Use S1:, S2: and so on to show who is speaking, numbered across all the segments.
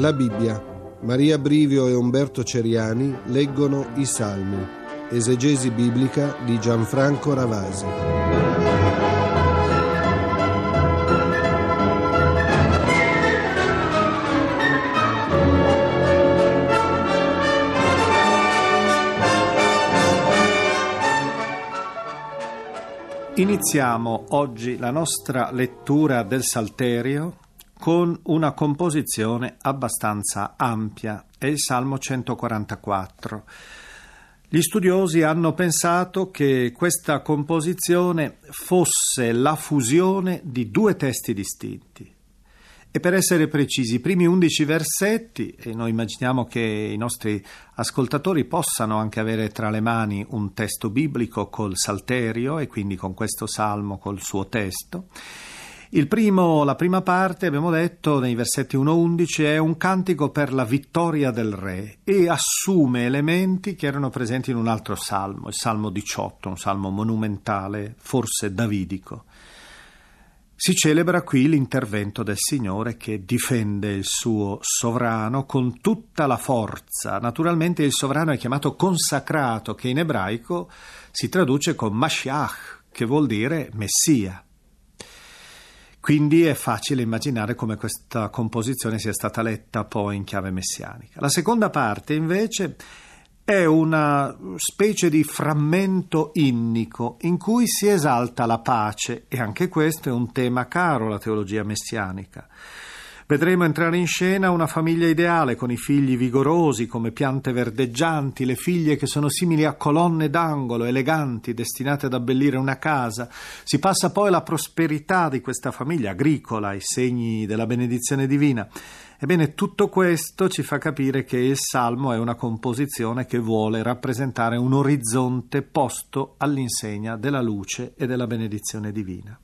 S1: La Bibbia. Maria Brivio e Umberto Ceriani leggono i Salmi. Esegesi biblica di Gianfranco Ravasi.
S2: Iniziamo oggi la nostra lettura del Salterio con una composizione abbastanza ampia, è il Salmo 144. Gli studiosi hanno pensato che questa composizione fosse la fusione di due testi distinti. E per essere precisi, i primi undici versetti, e noi immaginiamo che i nostri ascoltatori possano anche avere tra le mani un testo biblico col Salterio e quindi con questo salmo col suo testo, Primo, la prima parte, abbiamo detto, nei versetti 1-11, è un cantico per la vittoria del re e assume elementi che erano presenti in un altro salmo, il Salmo 18, un salmo monumentale, forse davidico. Si celebra qui l'intervento del Signore che difende il suo sovrano con tutta la forza. Naturalmente il sovrano è chiamato consacrato, che in ebraico si traduce con Mashiach, che vuol dire Messia. Quindi è facile immaginare come questa composizione sia stata letta poi in chiave messianica. La seconda parte invece è una specie di frammento innico in cui si esalta la pace e anche questo è un tema caro alla teologia messianica. Vedremo entrare in scena una famiglia ideale con i figli vigorosi come piante verdeggianti, le figlie che sono simili a colonne d'angolo, eleganti, destinate ad abbellire una casa. Si passa poi alla prosperità di questa famiglia agricola, i segni della benedizione divina. Ebbene, tutto questo ci fa capire che il Salmo è una composizione che vuole rappresentare un orizzonte posto all'insegna della luce e della benedizione divina.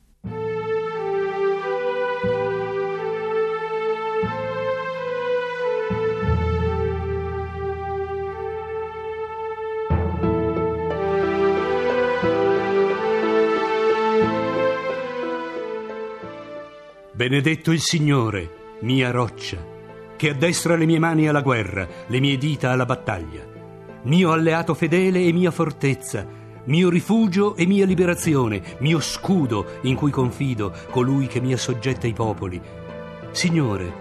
S3: Benedetto il Signore, mia roccia, che addestra le mie mani alla guerra, le mie dita alla battaglia. Mio alleato fedele e mia fortezza, mio rifugio e mia liberazione, mio scudo in cui confido, colui che mi assoggetta i popoli. Signore,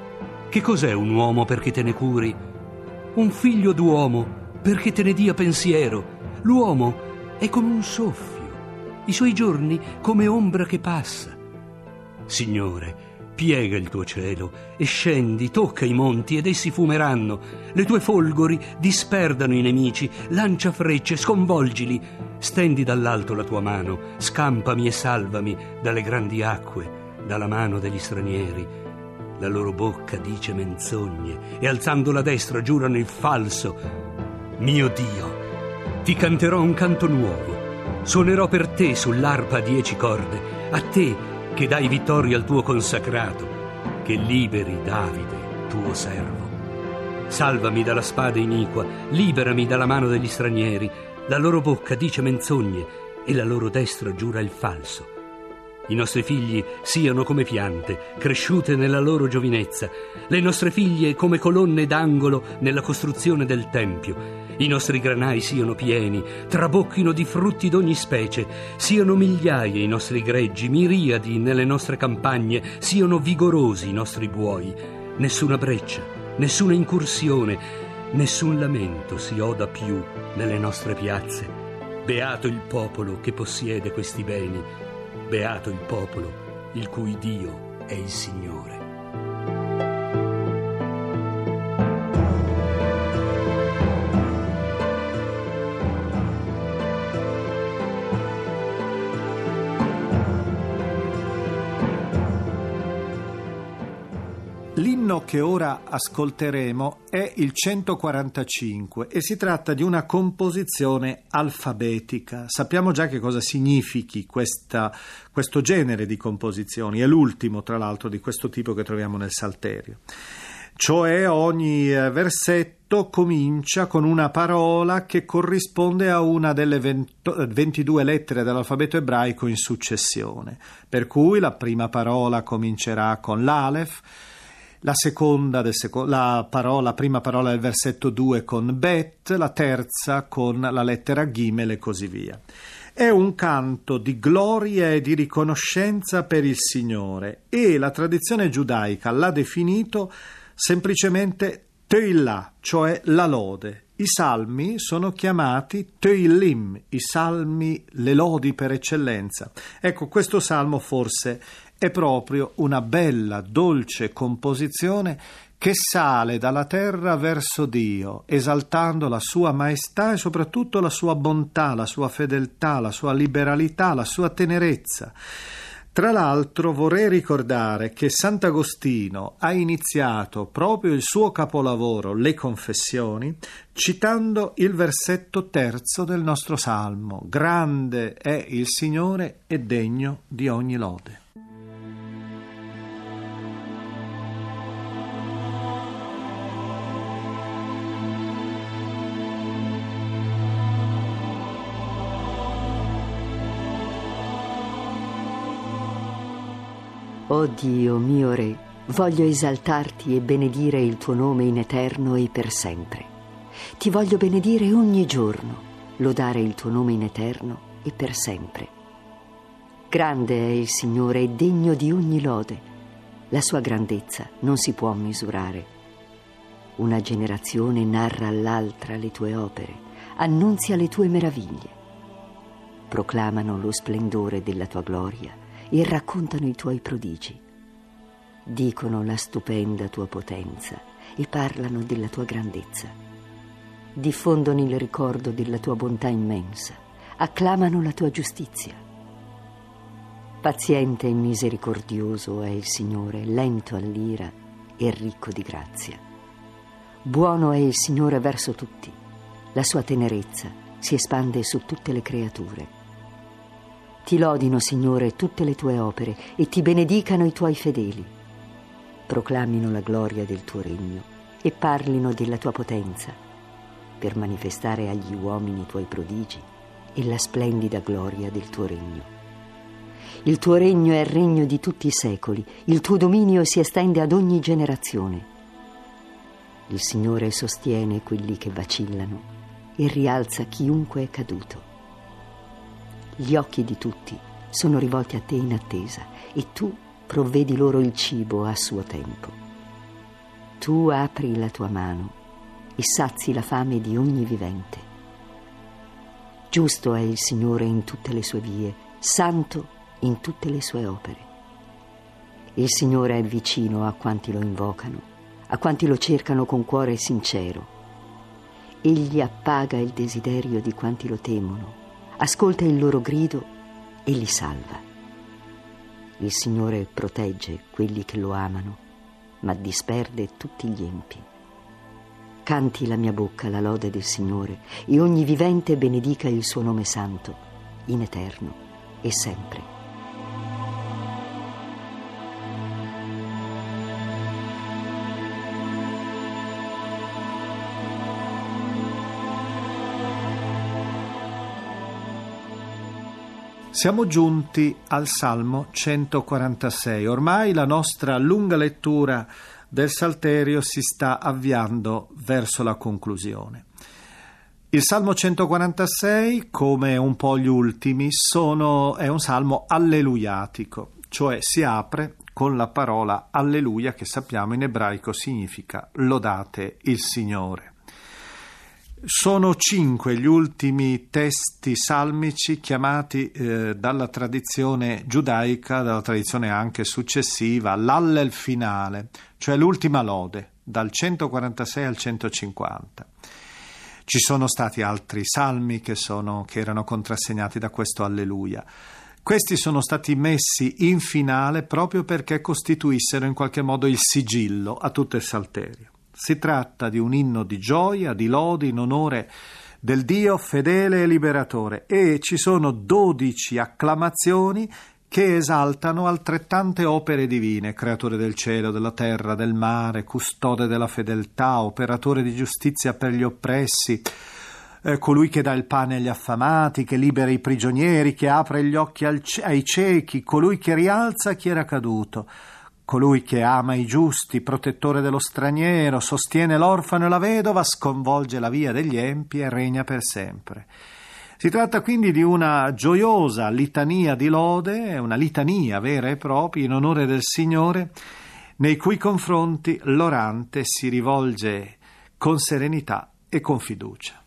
S3: che cos'è un uomo perché te ne curi? Un figlio d'uomo perché te ne dia pensiero. L'uomo è come un soffio, i suoi giorni come ombra che passa. Signore, piega il tuo cielo e scendi, tocca i monti ed essi fumeranno. Le tue folgori disperdano i nemici, lancia frecce, sconvolgili. Stendi dall'alto la tua mano, scampami e salvami dalle grandi acque, dalla mano degli stranieri. La loro bocca dice menzogne e alzando la destra giurano il falso. Mio Dio, ti canterò un canto nuovo. Suonerò per te sull'arpa a dieci corde. A te che dai vittoria al tuo consacrato, che liberi Davide, tuo servo. Salvami dalla spada iniqua, liberami dalla mano degli stranieri. La loro bocca dice menzogne e la loro destra giura il falso. I nostri figli siano come piante, cresciute nella loro giovinezza, le nostre figlie come colonne d'angolo nella costruzione del Tempio. I nostri granai siano pieni, trabocchino di frutti d'ogni specie, siano migliaia i nostri greggi, miriadi nelle nostre campagne, siano vigorosi i nostri buoi. Nessuna breccia, nessuna incursione, nessun lamento si oda più nelle nostre piazze. Beato il popolo che possiede questi beni Beato il popolo, il cui Dio è il Signore.
S2: L'inno che ora ascolteremo è il 145 e si tratta di una composizione alfabetica. Sappiamo già che cosa significhi questa, questo genere di composizioni, è l'ultimo tra l'altro di questo tipo che troviamo nel Salterio. Cioè ogni eh, versetto comincia con una parola che corrisponde a una delle 22 lettere dell'alfabeto ebraico in successione. Per cui la prima parola comincerà con l'Alef, la seconda, seco- la, parola, la prima parola del versetto 2 con bet, la terza con la lettera gimel e così via. È un canto di gloria e di riconoscenza per il Signore e la tradizione giudaica l'ha definito semplicemente Teilah, cioè la lode. I salmi sono chiamati Teilim, i salmi, le lodi per eccellenza. Ecco, questo salmo forse è proprio una bella, dolce composizione che sale dalla terra verso Dio, esaltando la sua maestà e soprattutto la sua bontà, la sua fedeltà, la sua liberalità, la sua tenerezza. Tra l'altro vorrei ricordare che Sant'Agostino ha iniziato proprio il suo capolavoro, le Confessioni, citando il versetto terzo del nostro salmo, Grande è il Signore e degno di ogni lode.
S4: Oh Dio mio Re, voglio esaltarti e benedire il tuo nome in eterno e per sempre. Ti voglio benedire ogni giorno, lodare il tuo nome in eterno e per sempre. Grande è il Signore e degno di ogni lode. La sua grandezza non si può misurare. Una generazione narra all'altra le tue opere, annunzia le tue meraviglie. Proclamano lo splendore della tua gloria e raccontano i tuoi prodigi. Dicono la stupenda tua potenza e parlano della tua grandezza. Diffondono il ricordo della tua bontà immensa, acclamano la tua giustizia. Paziente e misericordioso è il Signore, lento all'ira e ricco di grazia. Buono è il Signore verso tutti, la sua tenerezza si espande su tutte le creature. Ti lodino, Signore, tutte le tue opere e ti benedicano i tuoi fedeli. Proclamino la gloria del tuo regno e parlino della tua potenza per manifestare agli uomini i tuoi prodigi e la splendida gloria del tuo regno. Il tuo regno è il regno di tutti i secoli, il tuo dominio si estende ad ogni generazione. Il Signore sostiene quelli che vacillano e rialza chiunque è caduto. Gli occhi di tutti sono rivolti a te in attesa e tu provvedi loro il cibo a suo tempo. Tu apri la tua mano e sazi la fame di ogni vivente. Giusto è il Signore in tutte le sue vie, santo in tutte le sue opere. Il Signore è vicino a quanti lo invocano, a quanti lo cercano con cuore sincero. Egli appaga il desiderio di quanti lo temono ascolta il loro grido e li salva. Il Signore protegge quelli che lo amano, ma disperde tutti gli empi. Canti la mia bocca la lode del Signore e ogni vivente benedica il suo nome santo, in eterno e sempre.
S2: Siamo giunti al Salmo 146. Ormai la nostra lunga lettura del Salterio si sta avviando verso la conclusione. Il Salmo 146, come un po' gli ultimi, sono, è un salmo alleluiatico, cioè si apre con la parola alleluia che sappiamo in ebraico significa lodate il Signore. Sono cinque gli ultimi testi salmici chiamati eh, dalla tradizione giudaica, dalla tradizione anche successiva, l'allel finale, cioè l'ultima lode, dal 146 al 150. Ci sono stati altri salmi che, sono, che erano contrassegnati da questo alleluia. Questi sono stati messi in finale proprio perché costituissero in qualche modo il sigillo a tutto il salterio. Si tratta di un inno di gioia, di lodi in onore del Dio fedele e liberatore. E ci sono dodici acclamazioni che esaltano altrettante opere divine, creatore del cielo, della terra, del mare, custode della fedeltà, operatore di giustizia per gli oppressi, eh, colui che dà il pane agli affamati, che libera i prigionieri, che apre gli occhi ai ciechi, colui che rialza chi era caduto colui che ama i giusti, protettore dello straniero, sostiene l'orfano e la vedova, sconvolge la via degli empi e regna per sempre. Si tratta quindi di una gioiosa litania di lode, una litania vera e propria in onore del Signore, nei cui confronti l'orante si rivolge con serenità e con fiducia.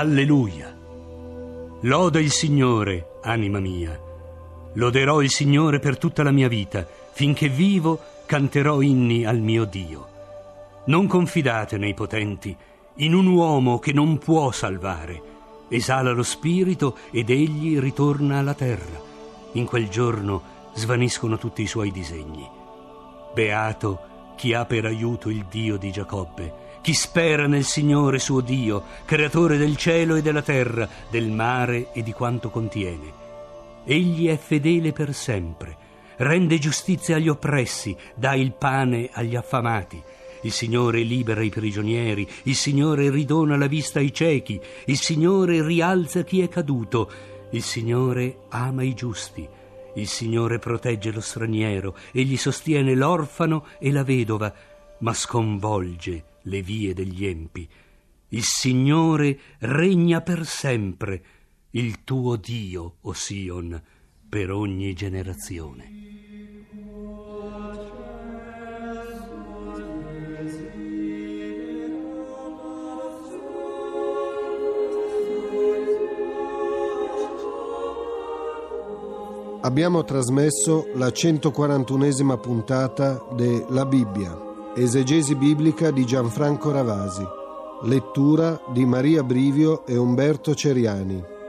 S3: Alleluia. Loda il Signore, anima mia. Loderò il Signore per tutta la mia vita. Finché vivo, canterò inni al mio Dio. Non confidate nei potenti, in un uomo che non può salvare. Esala lo spirito ed egli ritorna alla terra. In quel giorno svaniscono tutti i suoi disegni. Beato chi ha per aiuto il Dio di Giacobbe chi spera nel Signore suo Dio, creatore del cielo e della terra, del mare e di quanto contiene. Egli è fedele per sempre, rende giustizia agli oppressi, dà il pane agli affamati. Il Signore libera i prigionieri, il Signore ridona la vista ai ciechi, il Signore rialza chi è caduto, il Signore ama i giusti, il Signore protegge lo straniero, egli sostiene l'orfano e la vedova, ma sconvolge le vie degli empi. Il Signore regna per sempre, il tuo Dio, o Sion, per ogni generazione.
S1: Abbiamo trasmesso la 141esima puntata de La Bibbia Esegesi biblica di Gianfranco Ravasi. Lettura di Maria Brivio e Umberto Ceriani.